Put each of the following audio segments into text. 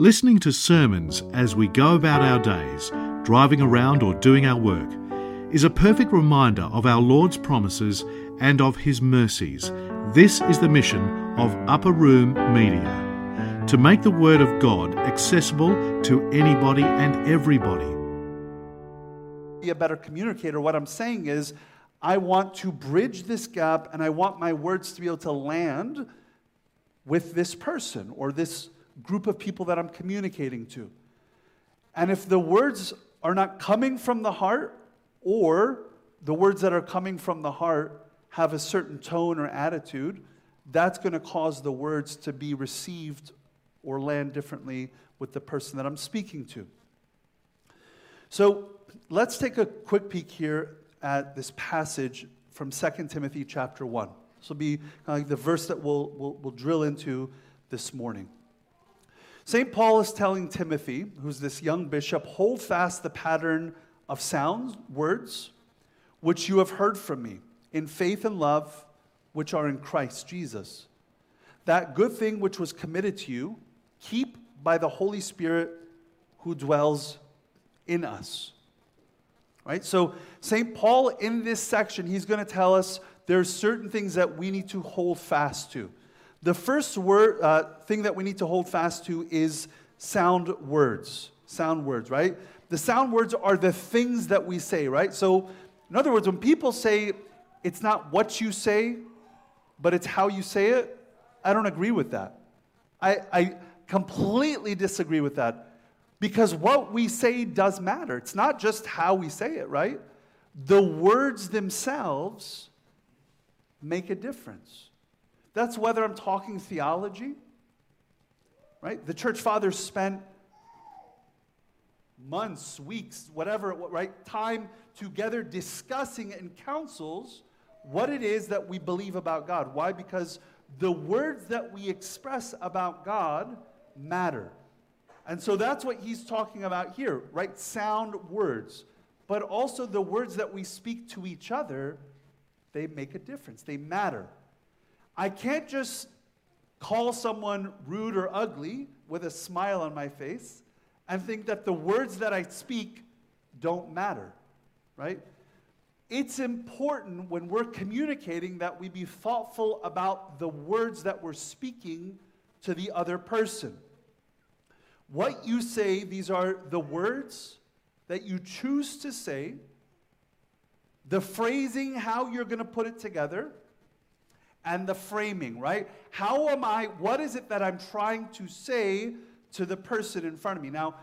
Listening to sermons as we go about our days, driving around or doing our work, is a perfect reminder of our Lord's promises and of His mercies. This is the mission of Upper Room Media to make the Word of God accessible to anybody and everybody. Be a better communicator. What I'm saying is, I want to bridge this gap and I want my words to be able to land with this person or this group of people that I'm communicating to. And if the words are not coming from the heart, or the words that are coming from the heart have a certain tone or attitude, that's going to cause the words to be received or land differently with the person that I'm speaking to. So let's take a quick peek here at this passage from 2 Timothy chapter 1. This will be kind of like the verse that we'll, we'll, we'll drill into this morning. St. Paul is telling Timothy, who's this young bishop, hold fast the pattern of sounds, words, which you have heard from me, in faith and love, which are in Christ Jesus. That good thing which was committed to you, keep by the Holy Spirit who dwells in us. Right? So, St. Paul, in this section, he's going to tell us there's certain things that we need to hold fast to. The first word, uh, thing that we need to hold fast to is sound words. Sound words, right? The sound words are the things that we say, right? So, in other words, when people say it's not what you say, but it's how you say it, I don't agree with that. I, I completely disagree with that because what we say does matter. It's not just how we say it, right? The words themselves make a difference. That's whether I'm talking theology, right? The church fathers spent months, weeks, whatever, right? Time together discussing in councils what it is that we believe about God. Why? Because the words that we express about God matter. And so that's what he's talking about here, right? Sound words. But also the words that we speak to each other, they make a difference, they matter. I can't just call someone rude or ugly with a smile on my face and think that the words that I speak don't matter, right? It's important when we're communicating that we be thoughtful about the words that we're speaking to the other person. What you say, these are the words that you choose to say, the phrasing, how you're going to put it together and the framing, right? How am I, what is it that I'm trying to say to the person in front of me? Now,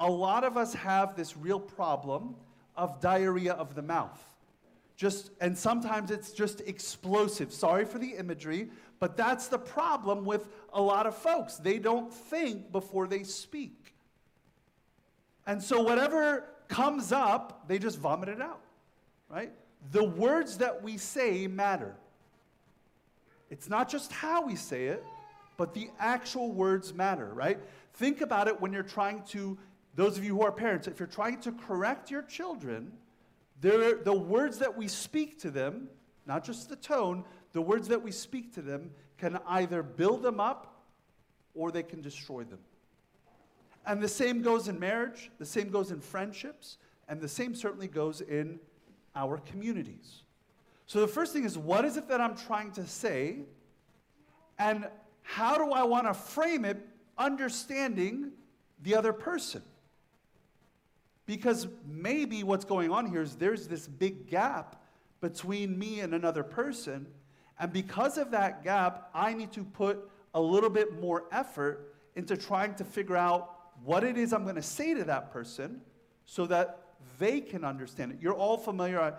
a lot of us have this real problem of diarrhea of the mouth. Just, and sometimes it's just explosive. Sorry for the imagery, but that's the problem with a lot of folks. They don't think before they speak. And so whatever comes up, they just vomit it out, right? The words that we say matter. It's not just how we say it, but the actual words matter, right? Think about it when you're trying to, those of you who are parents, if you're trying to correct your children, the words that we speak to them, not just the tone, the words that we speak to them can either build them up or they can destroy them. And the same goes in marriage, the same goes in friendships, and the same certainly goes in our communities. So the first thing is what is it that I'm trying to say? And how do I want to frame it understanding the other person? Because maybe what's going on here is there's this big gap between me and another person. And because of that gap, I need to put a little bit more effort into trying to figure out what it is I'm going to say to that person so that they can understand it. You're all familiar,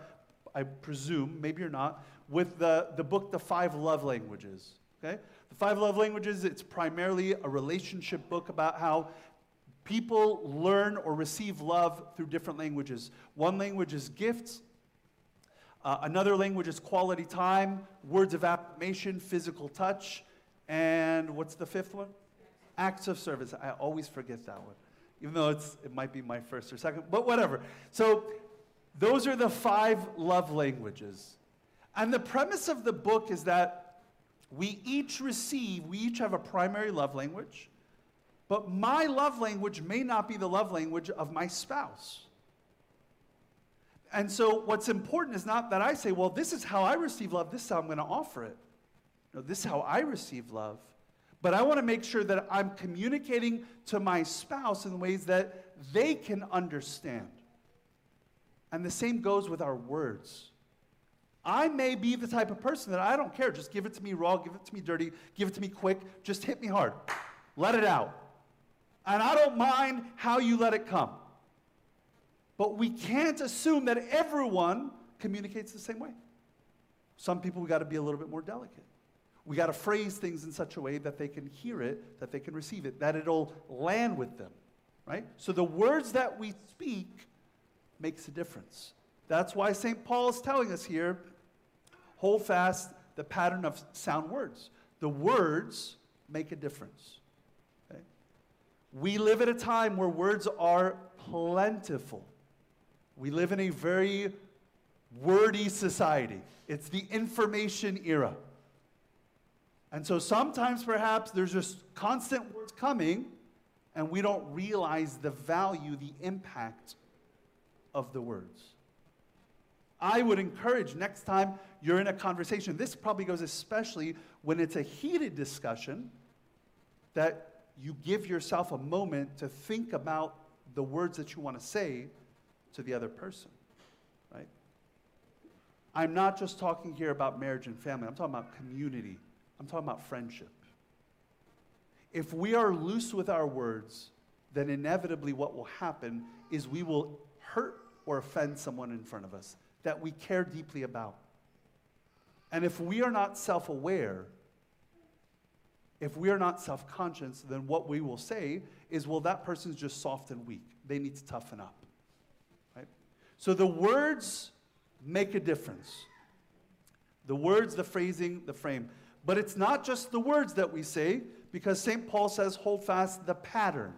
I presume, maybe you're not, with the, the book, The Five Love Languages. Okay? The Five Love Languages, it's primarily a relationship book about how people learn or receive love through different languages. One language is gifts, uh, another language is quality time, words of affirmation, physical touch, and what's the fifth one? Acts of service. I always forget that one, even though it's, it might be my first or second, but whatever. So those are the five love languages. And the premise of the book is that we each receive, we each have a primary love language, But my love language may not be the love language of my spouse. And so, what's important is not that I say, well, this is how I receive love, this is how I'm going to offer it. No, this is how I receive love. But I want to make sure that I'm communicating to my spouse in ways that they can understand. And the same goes with our words. I may be the type of person that I don't care. Just give it to me raw, give it to me dirty, give it to me quick, just hit me hard. Let it out. And I don't mind how you let it come. But we can't assume that everyone communicates the same way. Some people, we got to be a little bit more delicate. We got to phrase things in such a way that they can hear it, that they can receive it, that it'll land with them, right? So the words that we speak makes a difference. That's why St. Paul is telling us here hold fast the pattern of sound words. The words make a difference. Okay? We live at a time where words are plentiful. We live in a very wordy society. It's the information era. And so sometimes perhaps there's just constant words coming, and we don't realize the value, the impact of the words. I would encourage next time you're in a conversation, this probably goes especially when it's a heated discussion, that you give yourself a moment to think about the words that you want to say to the other person, right? I'm not just talking here about marriage and family, I'm talking about community, I'm talking about friendship. If we are loose with our words, then inevitably what will happen is we will hurt or offend someone in front of us that we care deeply about. And if we are not self aware, if we are not self conscious, then what we will say is, well, that person's just soft and weak. They need to toughen up. Right? So the words make a difference. The words, the phrasing, the frame. But it's not just the words that we say, because St. Paul says, hold fast the pattern.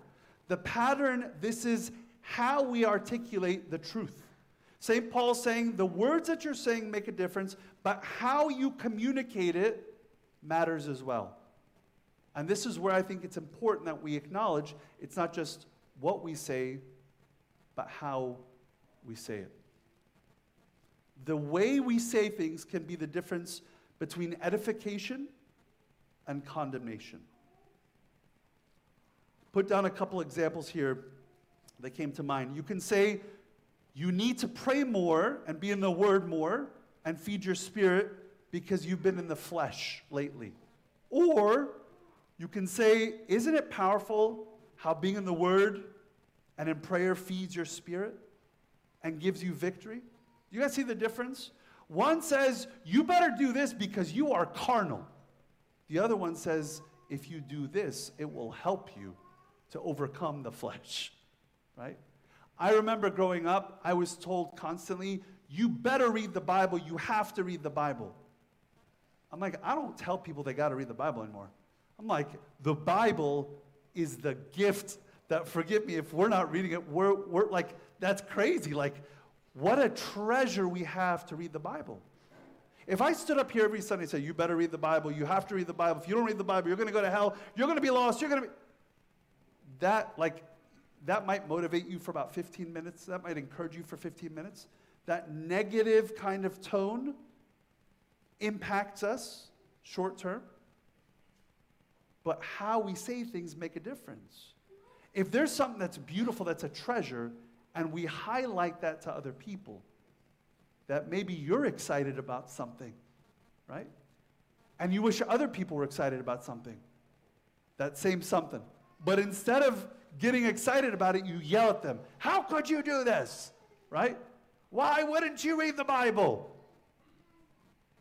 The pattern, this is how we articulate the truth. St. Paul's saying the words that you're saying make a difference, but how you communicate it matters as well. And this is where I think it's important that we acknowledge it's not just what we say, but how we say it. The way we say things can be the difference between edification and condemnation. Put down a couple examples here that came to mind. You can say, you need to pray more and be in the Word more and feed your spirit because you've been in the flesh lately. Or you can say, Isn't it powerful how being in the Word and in prayer feeds your spirit and gives you victory? You guys see the difference? One says, You better do this because you are carnal. The other one says, If you do this, it will help you to overcome the flesh, right? I remember growing up, I was told constantly, you better read the Bible, you have to read the Bible. I'm like, I don't tell people they got to read the Bible anymore. I'm like, the Bible is the gift that, forgive me if we're not reading it, we're, we're like, that's crazy. Like, what a treasure we have to read the Bible. If I stood up here every Sunday and said, You better read the Bible, you have to read the Bible. If you don't read the Bible, you're going to go to hell, you're going to be lost, you're going to be. That, like, that might motivate you for about 15 minutes. That might encourage you for 15 minutes. That negative kind of tone impacts us short term. But how we say things make a difference. If there's something that's beautiful, that's a treasure, and we highlight that to other people, that maybe you're excited about something, right? And you wish other people were excited about something, that same something. But instead of getting excited about it, you yell at them. How could you do this? Right? Why wouldn't you read the Bible?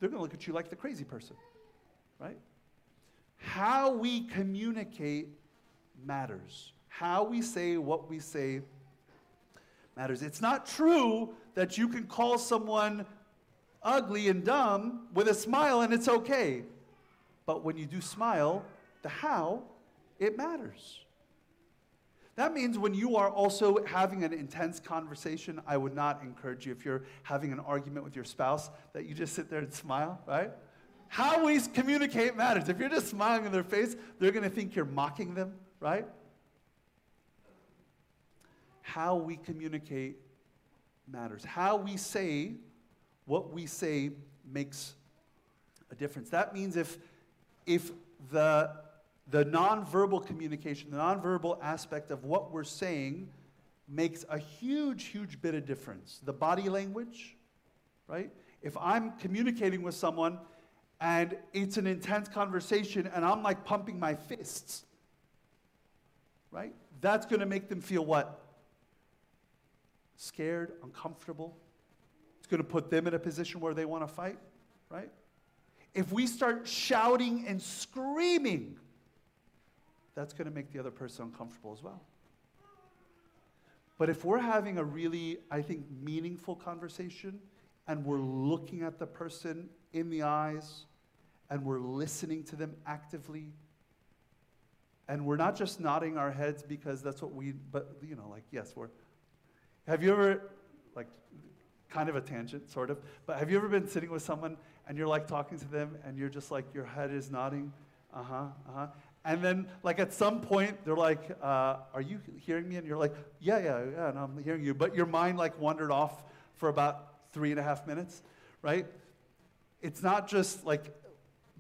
They're going to look at you like the crazy person. Right? How we communicate matters. How we say what we say matters. It's not true that you can call someone ugly and dumb with a smile and it's okay. But when you do smile, the how, it matters. That means when you are also having an intense conversation, I would not encourage you, if you're having an argument with your spouse, that you just sit there and smile, right? How we communicate matters. If you're just smiling in their face, they're going to think you're mocking them, right? how we communicate matters. How we say what we say makes a difference. That means if, if the, the nonverbal communication, the nonverbal aspect of what we're saying makes a huge, huge bit of difference. The body language, right? If I'm communicating with someone and it's an intense conversation and I'm like pumping my fists, right? That's to make them feel what? Scared, uncomfortable. It's to put them in a position where they want to fight, right? If we start shouting and screaming, that's going to make the other person uncomfortable as well. But if we're having a really, I think, meaningful conversation and we're looking at the person in the eyes and we're listening to them actively and we're not just nodding our heads because that's what we, but, you know, like, yes, we're. Have you ever, like, kind of a tangent, sort of, but have you ever been sitting with someone and you're like talking to them and you're just like, your head is nodding? Uh huh, uh huh. And then, like, at some point, they're like, uh, Are you hearing me? And you're like, Yeah, yeah, yeah, and I'm hearing you. But your mind, like, wandered off for about three and a half minutes, right? It's not just like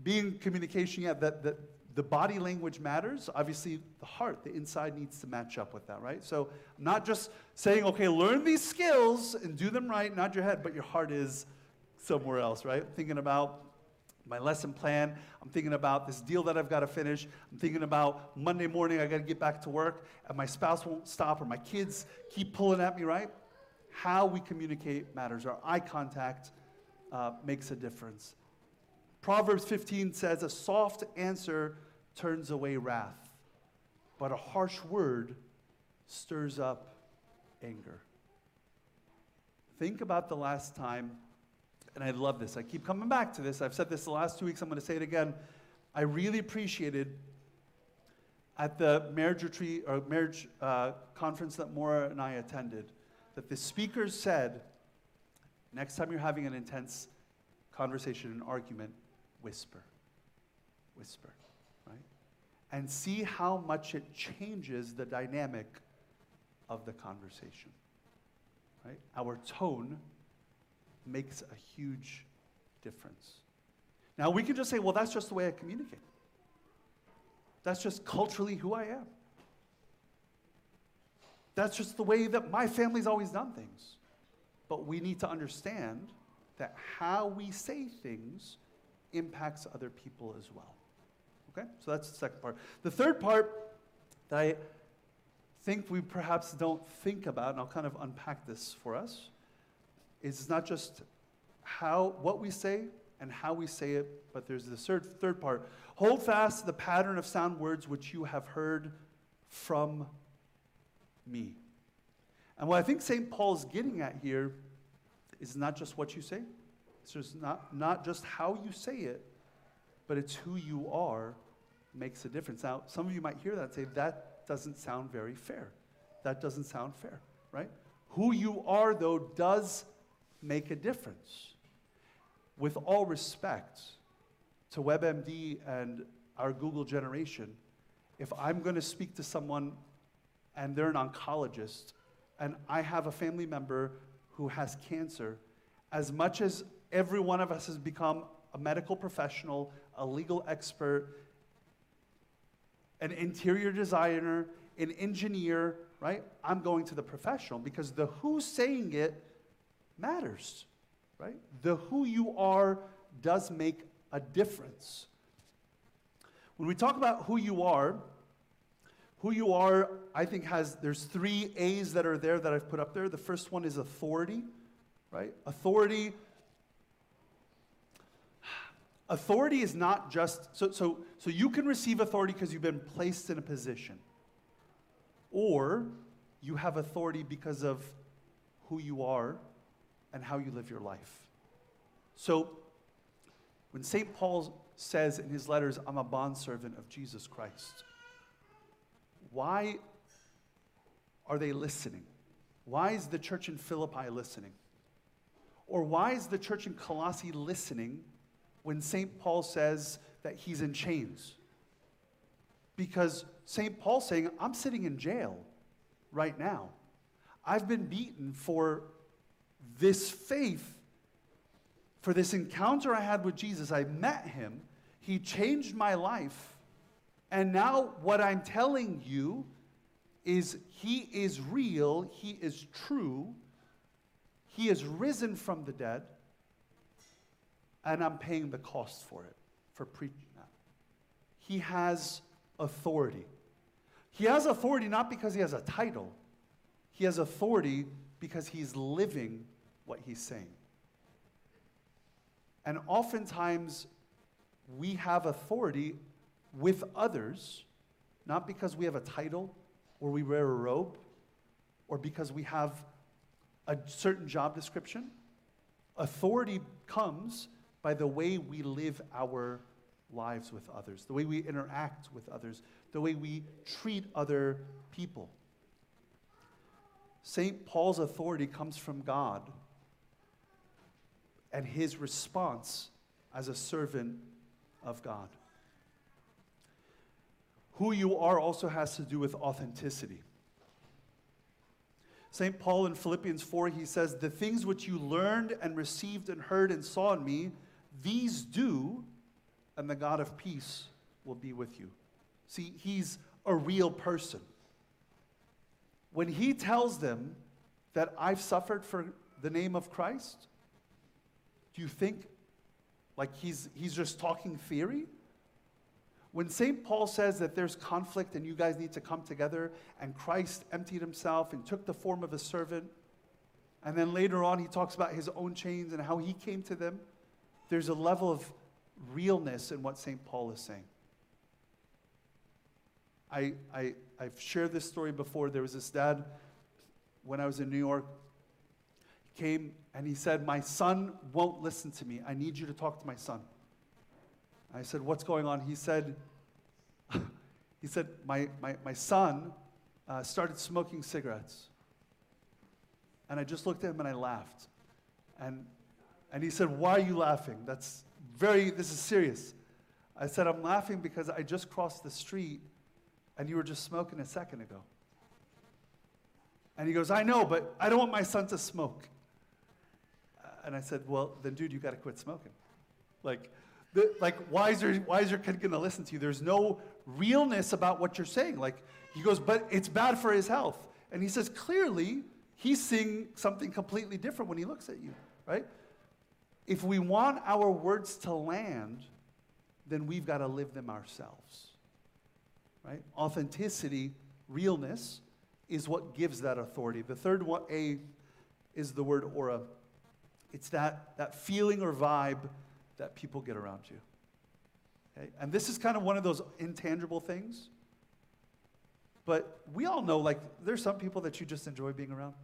being communication, yeah, that, that the body language matters. Obviously, the heart, the inside needs to match up with that, right? So, not just saying, okay, learn these skills and do them right, not your head, but your heart is somewhere else, right? Thinking about my lesson plan. I'm thinking about this deal that I've got to finish. I'm thinking about Monday morning, I got to get back to work, and my spouse won't stop, or my kids keep pulling at me, right? How we communicate matters. Our eye contact uh, makes a difference. Proverbs 15 says, A soft answer turns away wrath, but a harsh word stirs up anger. Think about the last time, and I love this. I keep coming back to this. I've said this the last two weeks. I'm going to say it again. I really appreciated at the marriage retreat or marriage uh, conference that Maura and I attended that the speakers said, next time you're having an intense conversation, an argument, whisper. Whisper right? and see how much it changes the dynamic of the conversation. Right? Our tone makes a huge difference. Now, we can just say, well, that's just the way I communicate. That's just culturally who I am. That's just the way that my family's always done things. But we need to understand that how we say things impacts other people as well. Okay? So that's the second part. The third part that I think we perhaps don't think about, and I'll kind of unpack this for us, is not just how what we say and how we say it, but there's the third, third part. Hold fast the pattern of sound words which you have heard from me. And what I think St. Paul's getting at here is not just what you say, it's just not, not just how you say it, but it's who you are makes a difference. Now, some of you might hear that and say, that doesn't sound very fair. That doesn't sound fair, right? Who you are, though, does make a difference. With all respect to WebMD and our Google generation, if I'm going to speak to someone and they're an oncologist, and I have a family member who has cancer, as much as every one of us has become a medical professional, a legal expert, an interior designer, an engineer, right? I'm going to the professional because the who's saying it matters, right? The who you are does make a difference. When we talk about who you are, who you are, I think has there's three A's that are there that I've put up there. The first one is authority, right? Authority Authority is not just, so, so, so you can receive authority because you've been placed in a position. Or you have authority because of who you are and how you live your life. So when St. Paul says in his letters, I'm a bondservant of Jesus Christ, why are they listening? Why is the church in Philippi listening? Or why is the church in Colossae listening when St. Paul says that he's in chains. Because St. Paul's saying, I'm sitting in jail right now. I've been beaten for this faith, for this encounter I had with Jesus. I met him, he changed my life. And now, what I'm telling you is he is real, he is true, he is risen from the dead, and I'm paying the cost for it, for preaching that. He has authority. He has authority not because he has a title, he has authority because he's living what he's saying. And oftentimes, we have authority with others, not because we have a title or we wear a robe or because we have a certain job description. Authority comes by the way we live our lives with others, the way we interact with others, the way we treat other people. St. Paul's authority comes from God and his response as a servant of God. Who you are also has to do with authenticity. St. Paul in Philippians 4, he says, The things which you learned and received and heard and saw in me, these do, and the God of peace will be with you. See, he's a real person. When he tells them that I've suffered for the name of Christ, do you think like he's, he's just talking theory? When St. Paul says that there's conflict and you guys need to come together, and Christ emptied himself and took the form of a servant, and then later on he talks about his own chains and how he came to them, there's a level of realness in what St. Paul is saying. I, I, I've shared this story before. There was this dad when I was in New York. Came and he said, My son won't listen to me. I need you to talk to my son. I said, What's going on? He said, he said, My, my, my son uh, started smoking cigarettes. And I just looked at him and I laughed. And, and he said, Why are you laughing? That's very, this is serious. I said, I'm laughing because I just crossed the street and you were just smoking a second ago. And he goes, I know, but I don't want my son to smoke. And I said, Well, then, dude, you got to quit smoking. Like, the, like why, is your, why is your kid going to listen to you? There's no realness about what you're saying. Like, he goes, But it's bad for his health. And he says, Clearly, he's seeing something completely different when he looks at you, right? If we want our words to land, then we've got to live them ourselves, right? Authenticity, realness, is what gives that authority. The third one, A, is the word aura. It's that, that feeling or vibe that people get around you. Okay? And this is kind of one of those intangible things. But we all know, like, there's some people that you just enjoy being around,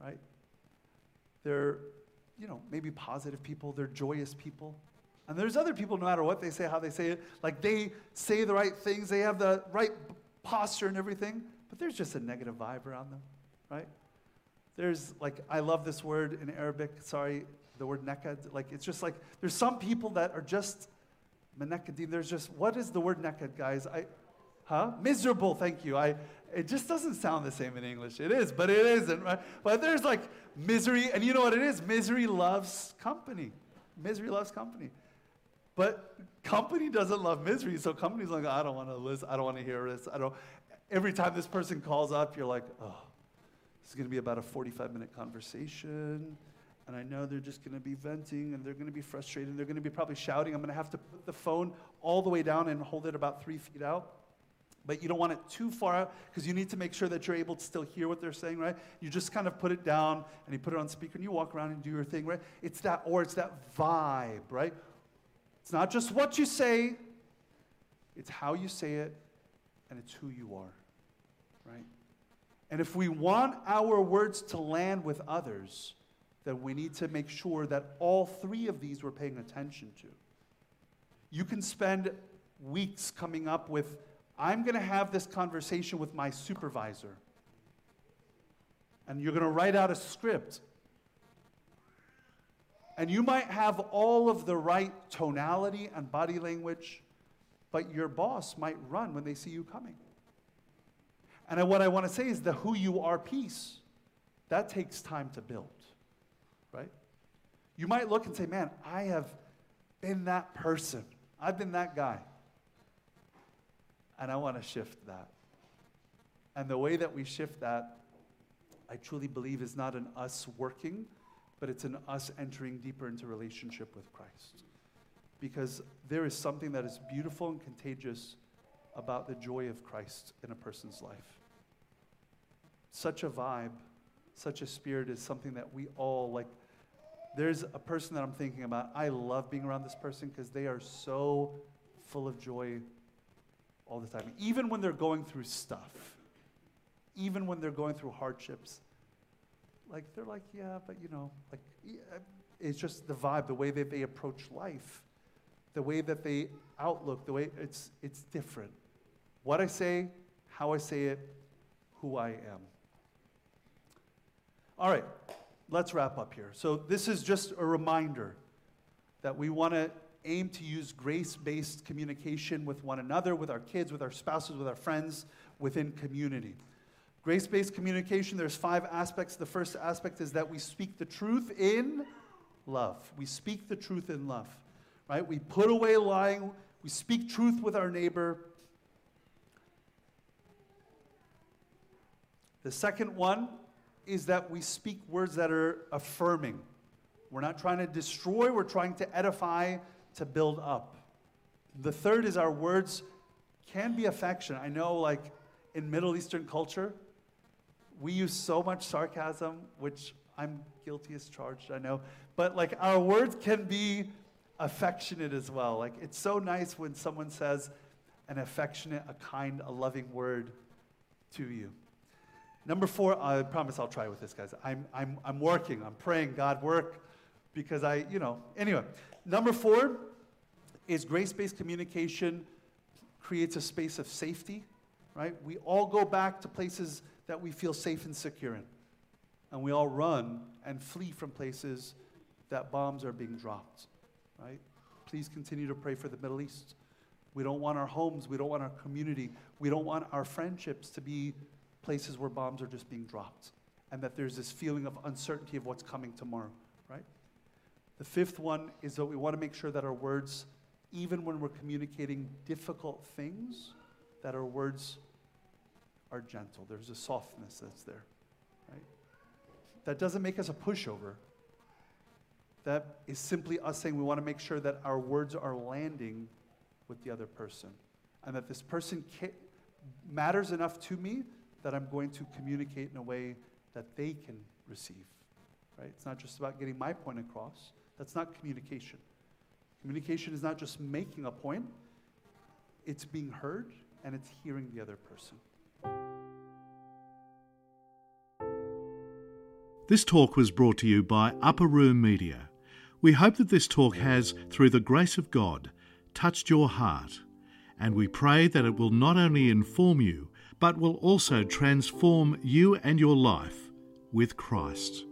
right? They're, you know, maybe positive people, they're joyous people. And there's other people, no matter what they say, how they say it, like they say the right things, they have the right posture and everything, but there's just a negative vibe around them, right? There's like, I love this word in Arabic, sorry, the word nekad. Like, it's just like, there's some people that are just, menekadim, there's just, what is the word nekad, guys? I, huh? Miserable, thank you. I, it just doesn't sound the same in English. It is, but it isn't, right? But there's like misery, and you know what it is? Misery loves company. Misery loves company. But company doesn't love misery, so company's like, I don't want to listen, I don't want to hear this. I don't every time this person calls up, you're like, oh, this is going to be about a 45 minute conversation. And I know they're just going to be venting and they're going to be frustrated. And they're going to be probably shouting. I'm going to have to put the phone all the way down and hold it about three feet out. But you don't want it too far out because you need to make sure that you're able to still hear what they're saying, right? You just kind of put it down and you put it on speaker and you walk around and do your thing, right? It's that, or it's that vibe, right? It's not just what you say, it's how you say it and it's who you are right? And if we want our words to land with others, then we need to make sure that all three of these we're paying attention to. You can spend weeks coming up with, I'm going to have this conversation with my supervisor. And you're going to write out a script. And you might have all of the right tonality and body language, but your boss might run when they see you coming. And what I want to say is the who you are piece that takes time to build, right? You might look and say, man, I have been that person. I've been that guy. And I want to shift that. And the way that we shift that, I truly believe, is not an us working, but it's an us entering deeper into relationship with Christ. Because there is something that is beautiful and contagious about the joy of Christ in a person's life. Such a vibe, such a spirit is something that we all like. There's a person that I'm thinking about. I love being around this person because they are so full of joy all the time. Even when they're going through stuff, even when they're going through hardships, like they're like, yeah, but you know, like yeah, it's just the vibe, the way that they approach life, the way that they outlook, the way it's it's different. What I say, how I say it, who I am. All right, let's wrap up here. So this is just a reminder that we want to aim to use grace based communication with one another, with our kids, with our spouses, with our friends, within community. Grace based communication, there's five aspects. The first aspect is that we speak the truth in love. We speak the truth in love, right? We put away lying, we speak truth with our neighbor. The second one is that we speak words that are affirming. We're not trying to destroy, we're trying to edify to build up. The third is our words can be affection. I know, like in Middle Eastern culture, we use so much sarcasm, which I'm guilty as charged, I know. But like our words can be affectionate as well. Like it's so nice when someone says an affectionate, a kind, a loving word to you. Number four, I promise I'll try with this, guys. I'm, I'm, I'm working, I'm praying, God, work, because I, you know, anyway. Number four is grace based communication creates a space of safety, right? We all go back to places that we feel safe and secure in. And we all run and flee from places that bombs are being dropped, right? Please continue to pray for the Middle East. We don't want our homes, we don't want our community, we don't want our friendships to be places where bombs are just being dropped and that there's this feeling of uncertainty of what's coming tomorrow, right? The fifth one is that we want to make sure that our words, even when we're communicating difficult things, that our words are gentle. There's a softness that's there, right? That doesn't make us a pushover. That is simply us saying we want to make sure that our words are landing with the other person and that this person matters enough to me that I'm going to communicate in a way that they can receive. Right? It's not just about getting my point across, that's not communication. Communication is not just making a point, it's being heard and it's hearing the other person. This talk was brought to you by Upper Room Media. We hope that this talk has, through the grace of God, touched your heart, and we pray that it will not only inform you, but will also transform you and your life with Christ.